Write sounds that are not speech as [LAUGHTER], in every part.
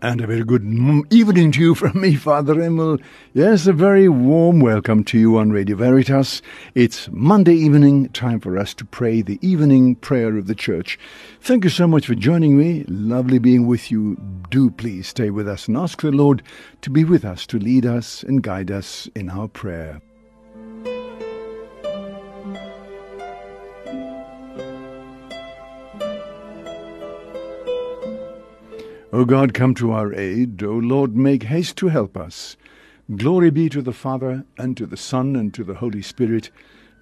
And a very good evening to you [LAUGHS] from me, Father Emil. Yes, a very warm welcome to you on Radio Veritas. It's Monday evening, time for us to pray the evening prayer of the church. Thank you so much for joining me. Lovely being with you. Do please stay with us and ask the Lord to be with us, to lead us and guide us in our prayer. O God, come to our aid. O Lord, make haste to help us. Glory be to the Father, and to the Son, and to the Holy Spirit,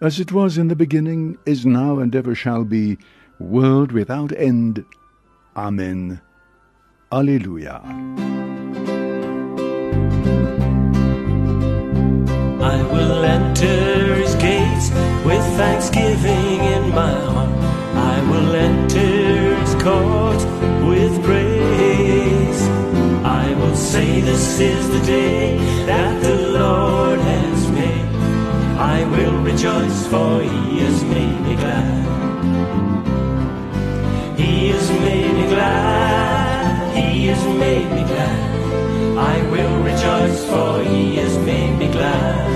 as it was in the beginning, is now, and ever shall be, world without end. Amen. Alleluia. I will enter his gates with thanksgiving in my heart. I will enter his courts with praise this is the day that the Lord has made. I will rejoice, for he has made me glad. He has made me glad. He has made me glad. I will rejoice, for he has made me glad.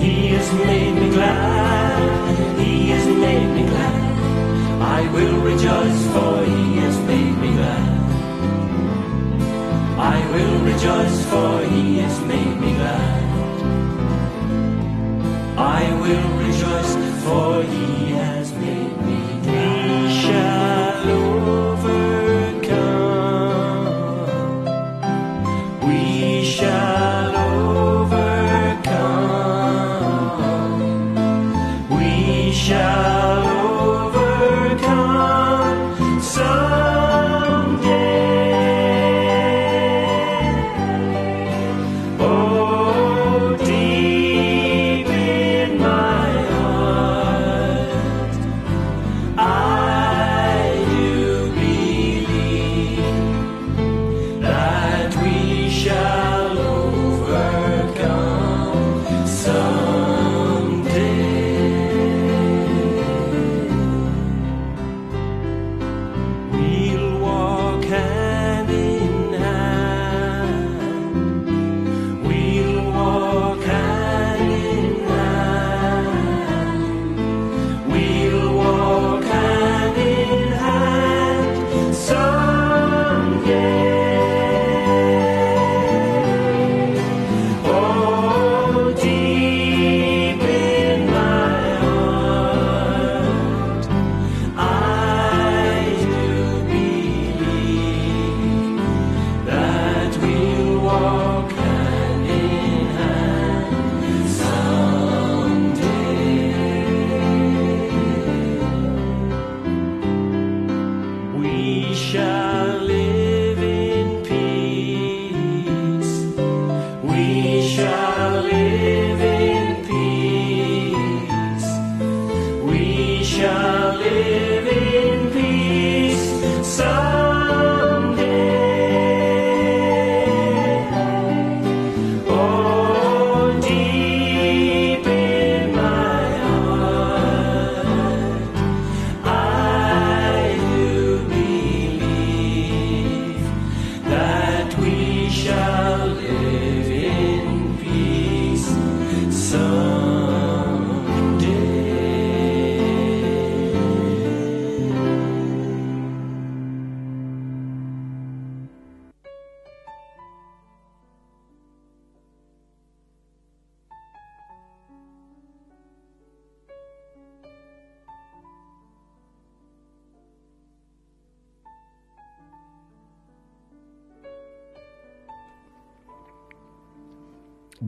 He has made me glad. He has made me glad. I will rejoice, for he will rejoice, for he has made me glad. I will rejoice, for he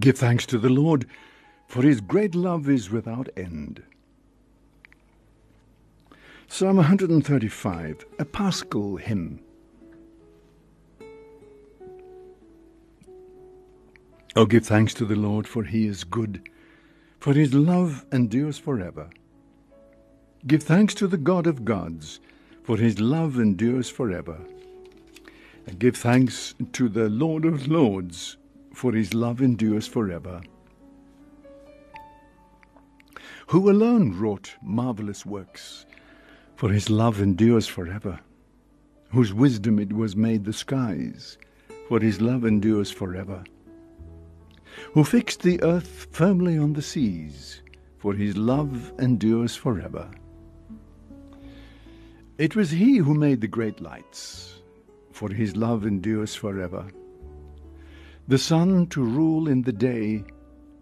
Give thanks to the Lord, for his great love is without end. Psalm 135, a Paschal hymn. Oh, give thanks to the Lord, for he is good, for his love endures forever. Give thanks to the God of gods, for his love endures forever. And give thanks to the Lord of lords, for his love endures forever. Who alone wrought marvelous works, for his love endures forever. whose wisdom it was made the skies, for his love endures forever. Who fixed the earth firmly on the seas, for his love endures forever. It was he who made the great lights, for his love endures forever. The sun to rule in the day,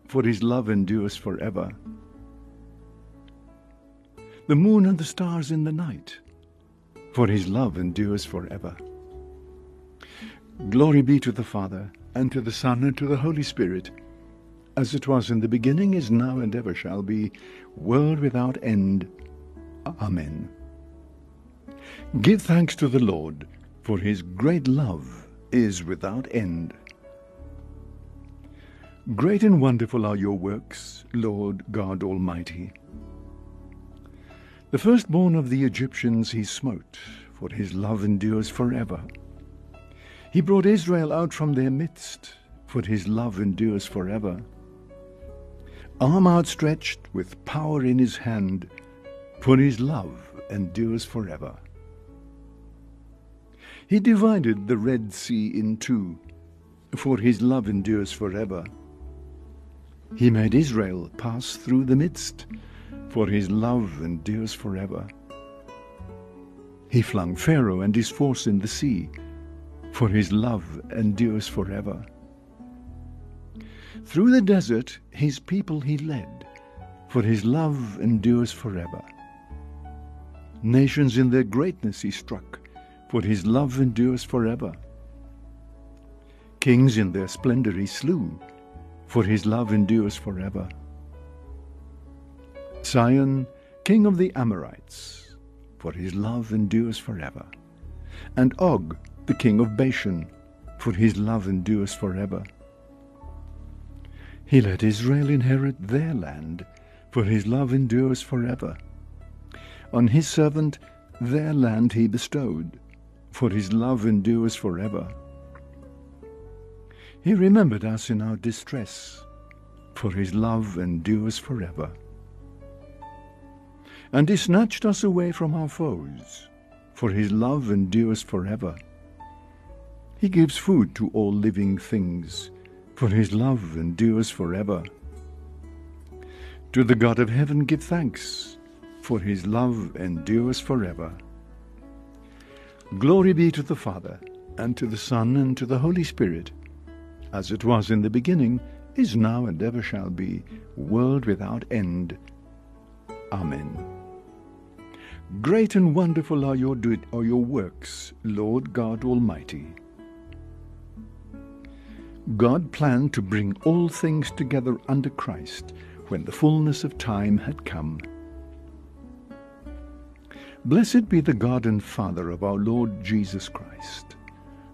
for his love endures forever. The moon and the stars in the night, for his love endures forever. Glory be to the Father, and to the Son, and to the Holy Spirit, as it was in the beginning, is now, and ever shall be, world without end. Amen. Give thanks to the Lord, for his great love is without end. Great and wonderful are your works, Lord God Almighty. The firstborn of the Egyptians he smote, for his love endures forever. He brought Israel out from their midst, for his love endures forever. Arm outstretched with power in his hand, for his love endures forever. He divided the Red Sea in two, for his love endures forever. He made Israel pass through the midst, for his love endures forever. He flung Pharaoh and his force in the sea, for his love endures forever. Through the desert his people he led, for his love endures forever. Nations in their greatness he struck, for his love endures forever. Kings in their splendor he slew, for his love endures forever. Sihon, king of the Amorites, for his love endures forever. And Og, the king of Bashan, for his love endures forever. He let Israel inherit their land, for his love endures forever. On his servant their land he bestowed, for his love endures forever. He remembered us in our distress, for his love endures forever. And he snatched us away from our foes, for his love endures forever. He gives food to all living things, for his love endures forever. To the God of heaven give thanks, for his love endures forever. Glory be to the Father, and to the Son, and to the Holy Spirit, as it was in the beginning, is now, and ever shall be, world without end. Amen. Great and wonderful are your, are your works, Lord God Almighty. God planned to bring all things together under Christ when the fullness of time had come. Blessed be the God and Father of our Lord Jesus Christ,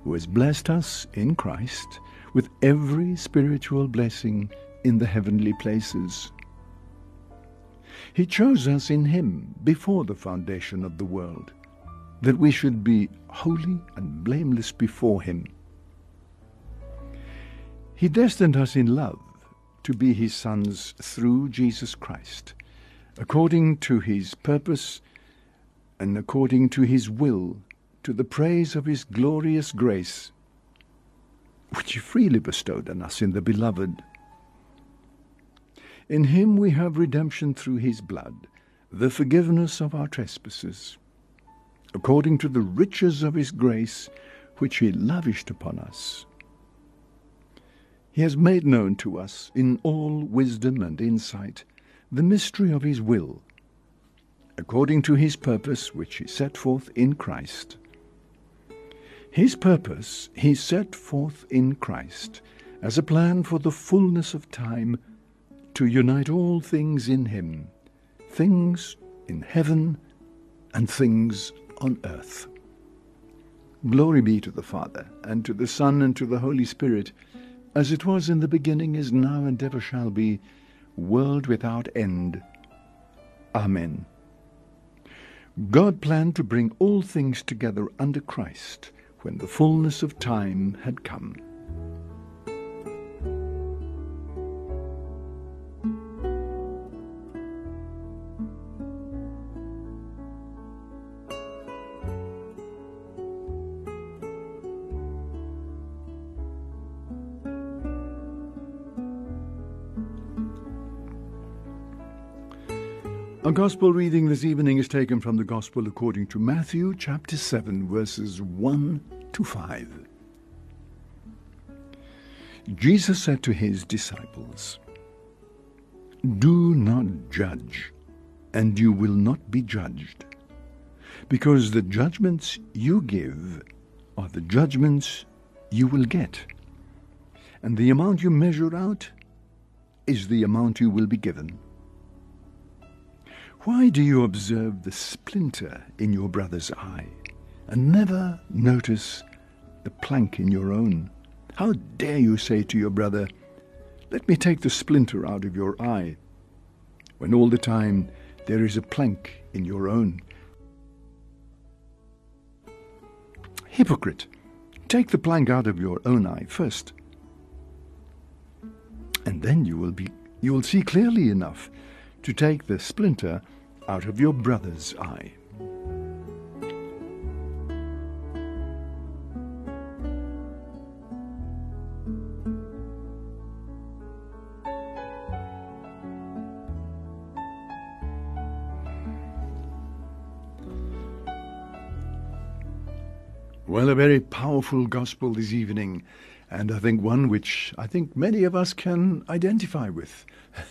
who has blessed us in Christ with every spiritual blessing in the heavenly places. He chose us in Him before the foundation of the world, that we should be holy and blameless before Him. He destined us in love to be his sons through Jesus Christ, according to his purpose and according to his will, to the praise of his glorious grace, which he freely bestowed on us in the Beloved. In him we have redemption through his blood, the forgiveness of our trespasses, according to the riches of his grace, which he lavished upon us he has made known to us, in all wisdom and insight, the mystery of His will, according to His purpose which He set forth in Christ. His purpose He set forth in Christ as a plan for the fullness of time to unite all things in Him, things in heaven and things on earth. Glory be to the Father, and to the Son, and to the Holy Spirit, as it was in the beginning, is now, and ever shall be, world without end. Amen. God planned to bring all things together under Christ when the fullness of time had come. Our gospel reading this evening is taken from the gospel according to Matthew chapter 7, verses 1 to 5. Jesus said to his disciples, Do not judge, and you will not be judged, because the judgments you give are the judgments you will get, and the amount you measure out is the amount you will be given. Why do you observe the splinter in your brother's eye and never notice the plank in your own? How dare you say to your brother, Let me take the splinter out of your eye, when all the time there is a plank in your own? Hypocrite, take the plank out of your own eye first, and then you will be you will see clearly enough to take the splinter out of your brother's eye. Well, a very powerful gospel this evening and I think one which I think many of us can identify with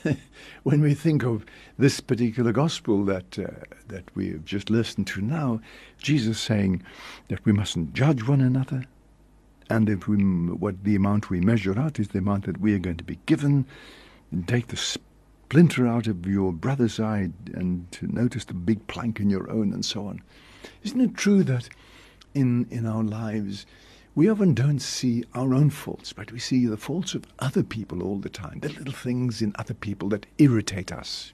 [LAUGHS] when we think of this particular gospel that uh, that we have just listened to now. Jesus saying that we mustn't judge one another, and if we what the amount we measure out is the amount that we are going to be given, and take the splinter out of your brother's eye and notice the big plank in your own, and so on. Isn't it true that in in our lives? We often don't see our own faults, but we see the faults of other people all the time, the little things in other people that irritate us,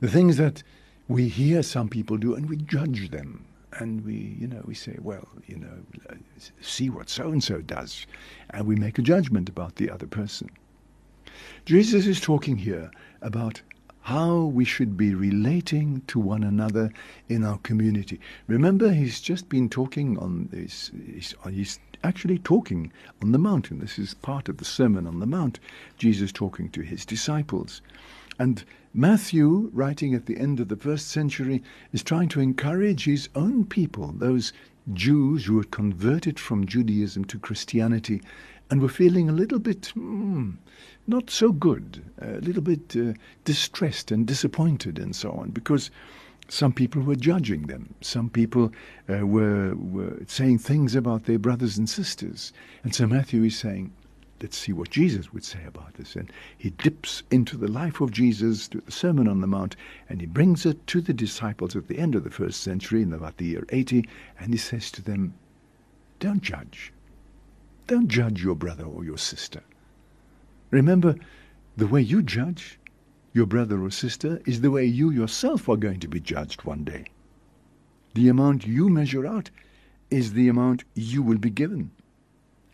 the things that we hear some people do and we judge them. And we, you know, we say, well, you know, see what so and so does. And we make a judgment about the other person. Jesus is talking here about how we should be relating to one another in our community. Remember, he's just been talking on this, he's, he's actually talking on the mountain. This is part of the Sermon on the Mount, Jesus talking to his disciples. And Matthew, writing at the end of the first century, is trying to encourage his own people, those Jews who had converted from Judaism to Christianity and were feeling a little bit mm, not so good, a little bit uh, distressed and disappointed and so on, because some people were judging them. Some people uh, were, were saying things about their brothers and sisters. And so Matthew is saying, let's see what Jesus would say about this. And he dips into the life of Jesus, to the Sermon on the Mount, and he brings it to the disciples at the end of the first century, in about the year 80, and he says to them, Don't judge. Don't judge your brother or your sister. Remember, the way you judge your brother or sister is the way you yourself are going to be judged one day. The amount you measure out is the amount you will be given.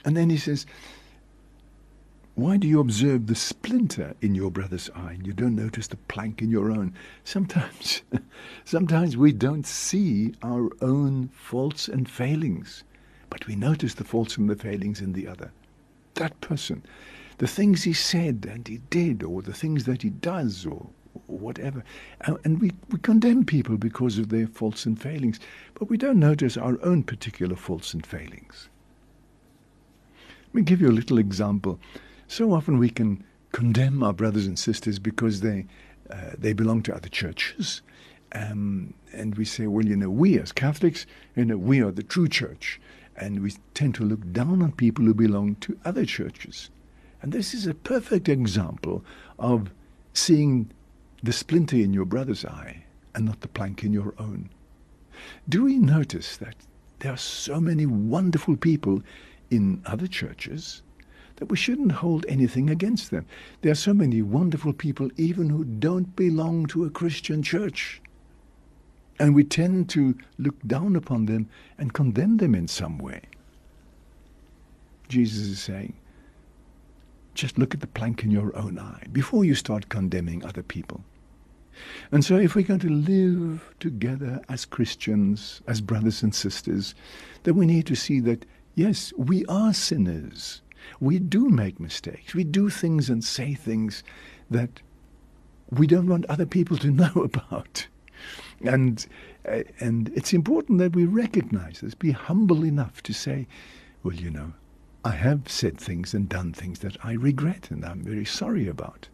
And then he says, why do you observe the splinter in your brother's eye and you don't notice the plank in your own? Sometimes, [LAUGHS] sometimes we don't see our own faults and failings, but we notice the faults and the failings in the other. That person the things he said and he did, or the things that he does, or, whatever. And we, we condemn people because of their faults and failings, but we don't notice our own particular faults and failings. Let me give you a little example. So often we can condemn our brothers and sisters because they, uh, they belong to other churches. Um, and we say, well, you know, we as Catholics, you know, we are the true church. And we tend to look down on people who belong to other churches. And this is a perfect example of seeing the splinter in your brother's eye and not the plank in your own. Do we notice that there are so many wonderful people in other churches that we shouldn't hold anything against them? There are so many wonderful people even who don't belong to a Christian church. And we tend to look down upon them and condemn them in some way. Jesus is saying, just look at the plank in your own eye before you start condemning other people. And so, if we're going to live together as Christians, as brothers and sisters, then we need to see that, yes, we are sinners. We do make mistakes. We do things and say things that we don't want other people to [LAUGHS] know about. And, uh, and it's important that we recognize this, be humble enough to say, well, you know, I have said things and done things that I regret and I'm very sorry about.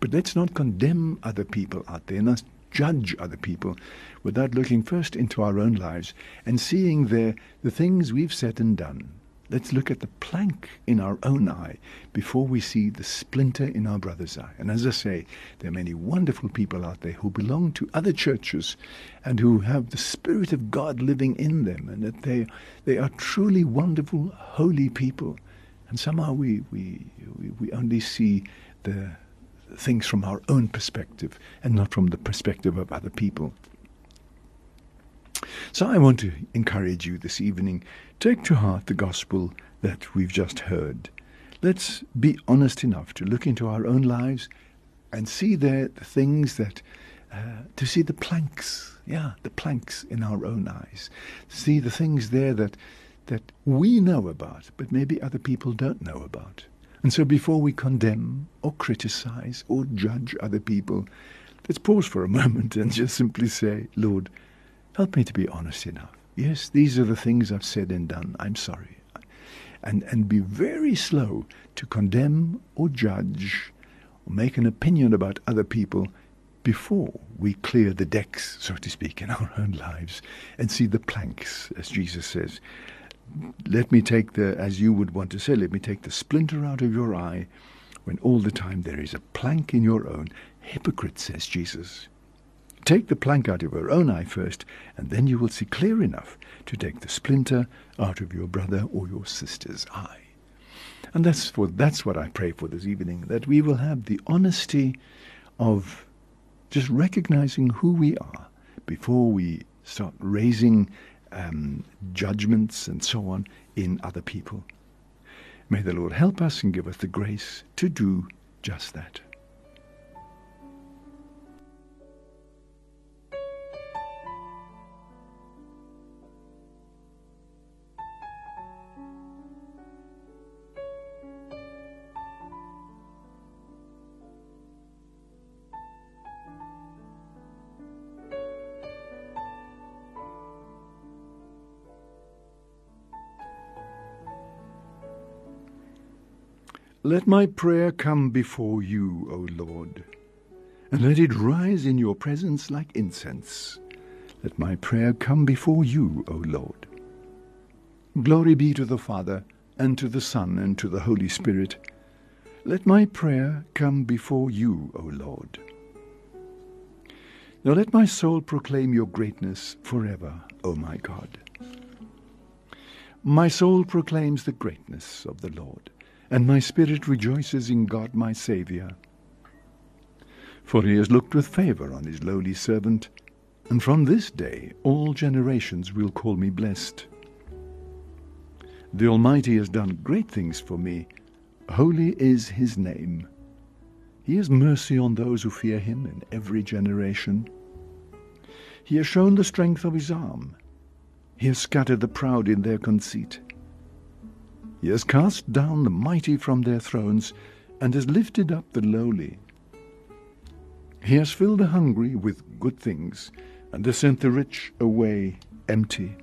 But let's not condemn other people out there, not judge other people without looking first into our own lives and seeing there the things we've said and done Let's look at the plank in our own eye before we see the splinter in our brother's eye. And as I say, there are many wonderful people out there who belong to other churches and who have the Spirit of God living in them, and that they, they are truly wonderful, holy people. And somehow we, we, we only see the things from our own perspective and not from the perspective of other people. So I want to encourage you this evening take to heart the gospel that we've just heard. Let's be honest enough to look into our own lives and see there the things that, uh, to see the planks, yeah, the planks in our own eyes. See the things there that, that we know about, but maybe other people don't know about. And so before we condemn or criticize or judge other people, let's pause for a [LAUGHS] moment and just simply say, Lord, Help me to be honest enough. Yes, these are the things I've said and done. I'm sorry. And, and be very slow to condemn or judge or make an opinion about other people before we clear the decks, so to speak, in [LAUGHS] our own lives and see the planks, as Jesus says. Let me take the, as you would want to say, let me take the splinter out of your eye when all the time there is a plank in your own. Hypocrite, says Jesus. Take the plank out of your own eye first, and then you will see clear enough to take the splinter out of your brother or your sister's eye. And that's for that's what I pray for this evening, that we will have the honesty of just recognizing who we are before we start raising um, judgments and so on in other people. May the Lord help us and give us the grace to do just that. Let my prayer come before you, O Lord, and let it rise in your presence like incense. Let my prayer come before you, O Lord. Glory be to the Father, and to the Son, and to the Holy Spirit. Let my prayer come before you, O Lord. Now let my soul proclaim your greatness forever, O my God. My soul proclaims the greatness of the Lord and my spirit rejoices in God my Saviour. For he has looked with favour on his lowly servant, and from this day all generations will call me blessed. The Almighty has done great things for me. Holy is his name. He has mercy on those who fear him in every generation. He has shown the strength of his arm. He has scattered the proud in their conceit. He has cast down the mighty from their thrones and has lifted up the lowly. He has filled the hungry with good things and has sent the rich away empty.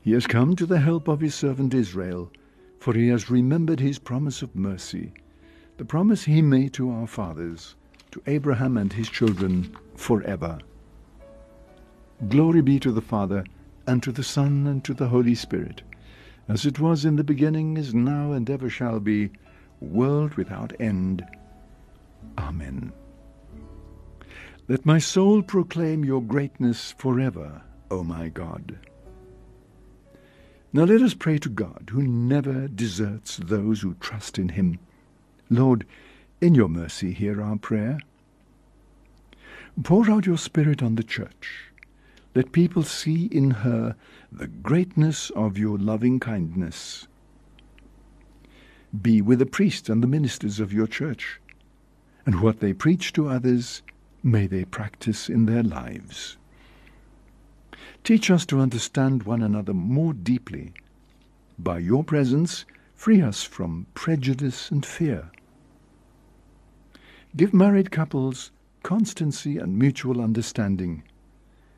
He has come to the help of his servant Israel, for he has remembered his promise of mercy, the promise he made to our fathers, to Abraham and his children forever. Glory be to the Father, and to the Son, and to the Holy Spirit as it was in the beginning, is now, and ever shall be, world without end. Amen. Let my soul proclaim your greatness forever, O my God. Now let us pray to God, who never deserts those who trust in him. Lord, in your mercy hear our prayer. Pour out your Spirit on the Church let people see in her the greatness of your loving kindness. Be with the priests and the ministers of your church, and what they preach to others may they practice in their lives. Teach us to understand one another more deeply. By your presence, free us from prejudice and fear. Give married couples constancy and mutual understanding,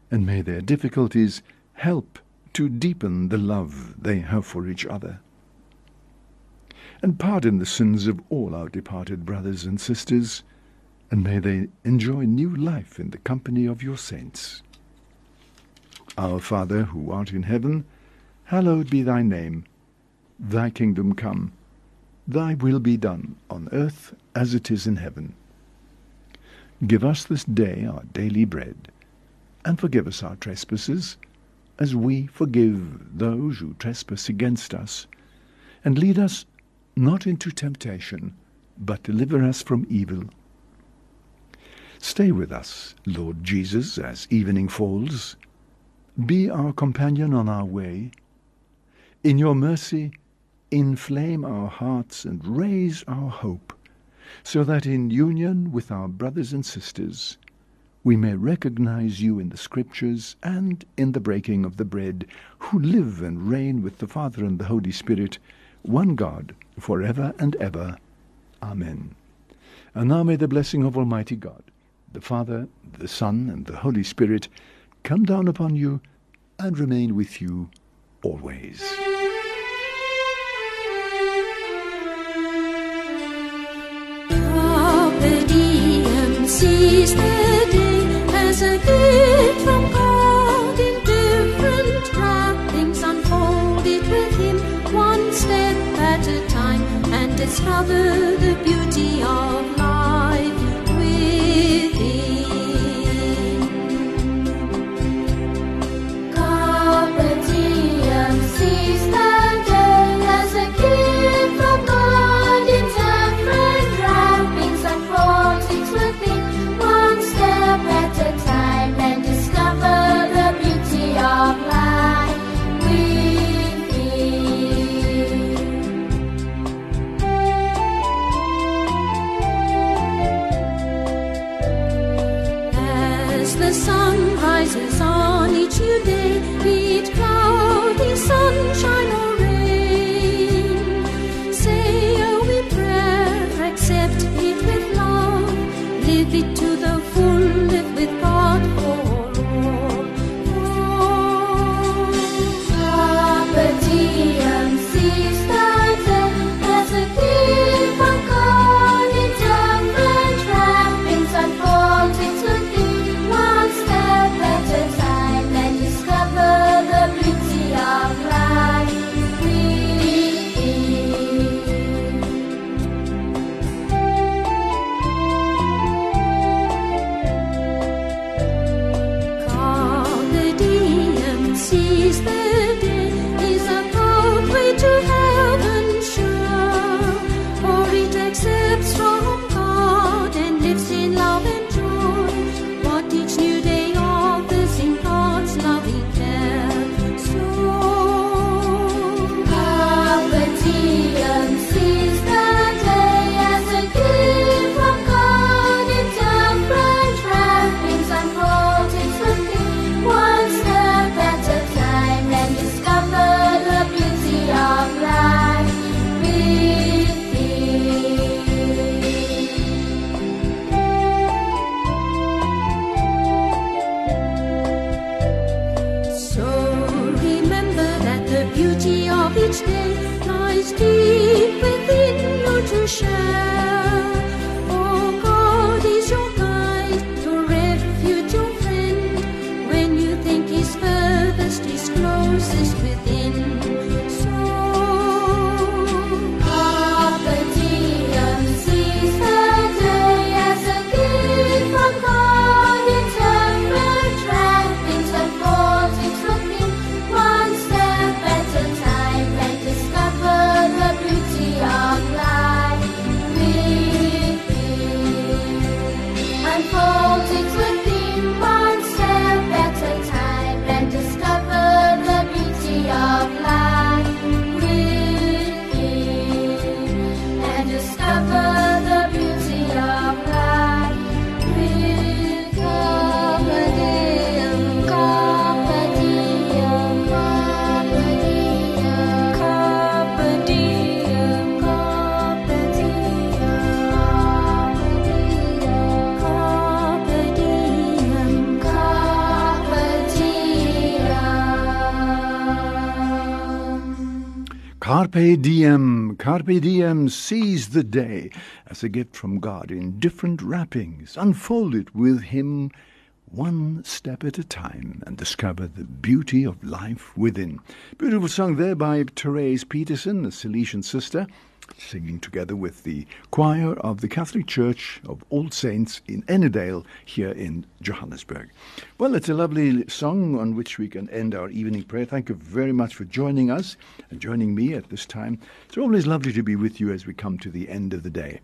and may their difficulties help to deepen the love they have for each other. And pardon the sins of all our departed brothers and sisters, and may they enjoy new life in the company of your saints. Our Father, who art in heaven, hallowed be thy name. Thy kingdom come. Thy will be done on earth as it is in heaven. Give us this day our daily bread, and forgive us our trespasses, as we forgive those who trespass against us. And lead us not into temptation, but deliver us from evil. Stay with us, Lord Jesus, as evening falls. Be our companion on our way. In your mercy, inflame our hearts and raise our hope, so that in union with our brothers and sisters, we may recognize you in the Scriptures and in the breaking of the bread, who live and reign with the Father and the Holy Spirit, one God, for ever and ever. Amen. And now may the blessing of Almighty God, the Father, the Son, and the Holy Spirit come down upon you and remain with you always. Diem, discover the beauty of life to the full, live with God Carpe diem, carpe diem, seize the day as a gift from God in different wrappings. Unfold it with Him one step at a time and discover the beauty of life within. Beautiful song there by Therese Peterson, a Salesian sister singing together with the choir of the Catholic Church of All Saints in Ennerdale here in Johannesburg. Well, it's a lovely song on which we can end our evening prayer. Thank you very much for joining us and joining me at this time. It's always lovely to be with you as we come to the end of the day.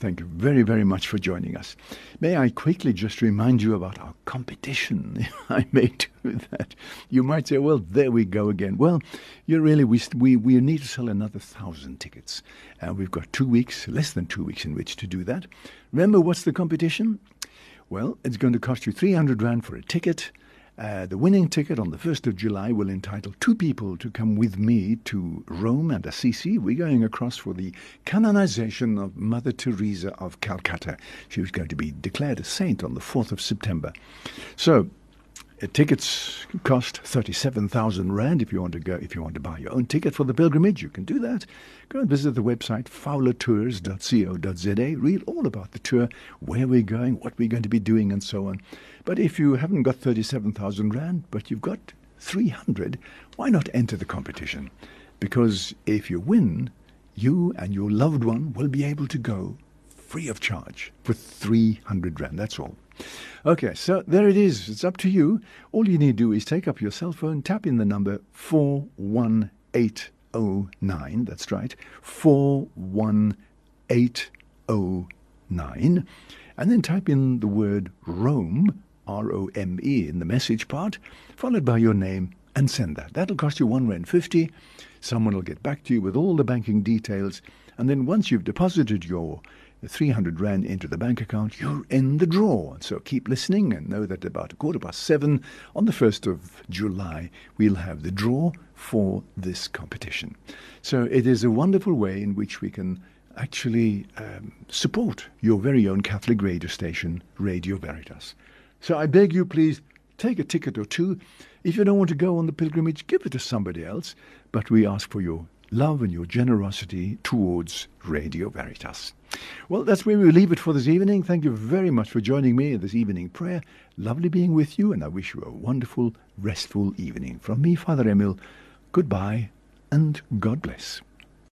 Thank you very, very much for joining us. May I quickly just remind you about our competition, [LAUGHS] I may do that. You might say, well, there we go again. Well, you really, we, we, we need to sell another thousand tickets. And we've got two weeks, less than two weeks in which to do that. Remember, what's the competition? Well, it's going to cost you 300 Rand for a ticket. Uh, the winning ticket on the 1st of July will entitle two people to come with me to Rome and Assisi. We're going across for the canonization of Mother Teresa of Calcutta. She was going to be declared a saint on the 4th of September. So, Uh, tickets cost 37,000 rand if you want to go if you want to buy your own ticket for the pilgrimage. You can do that. Go and visit the website fowlertours.co.za read all about the tour where we're going what we're going to be doing and so on. But if you haven't got 37,000 rand but you've got 300 why not enter the competition? Because if you win you and your loved one will be able to go free of charge for 300 rand that's all Okay, so there it is. It's up to you. All you need to do is take up your cell phone, tap in the number 41809. That's right, 41809. And then type in the word Rome, R O M E, in the message part, followed by your name, and send that. That'll cost you one rand fifty. Someone will get back to you with all the banking details, and then once you've deposited your the 300 Rand into the bank account, you're in the draw. So keep listening and know that about a quarter past seven on the 1st of July, we'll have the draw for this competition. So it is a wonderful way in which we can actually um, support your very own Catholic radio station, Radio Veritas. So I beg you, please take a ticket or two. If you don't want to go on the pilgrimage, give it to somebody else. But we ask for your love and your generosity towards Radio Veritas. Well, that's where we leave it for this evening. Thank you very much for joining me in this evening prayer. Lovely being with you, and I wish you a wonderful, restful evening. From me, Father Emil, goodbye and God bless.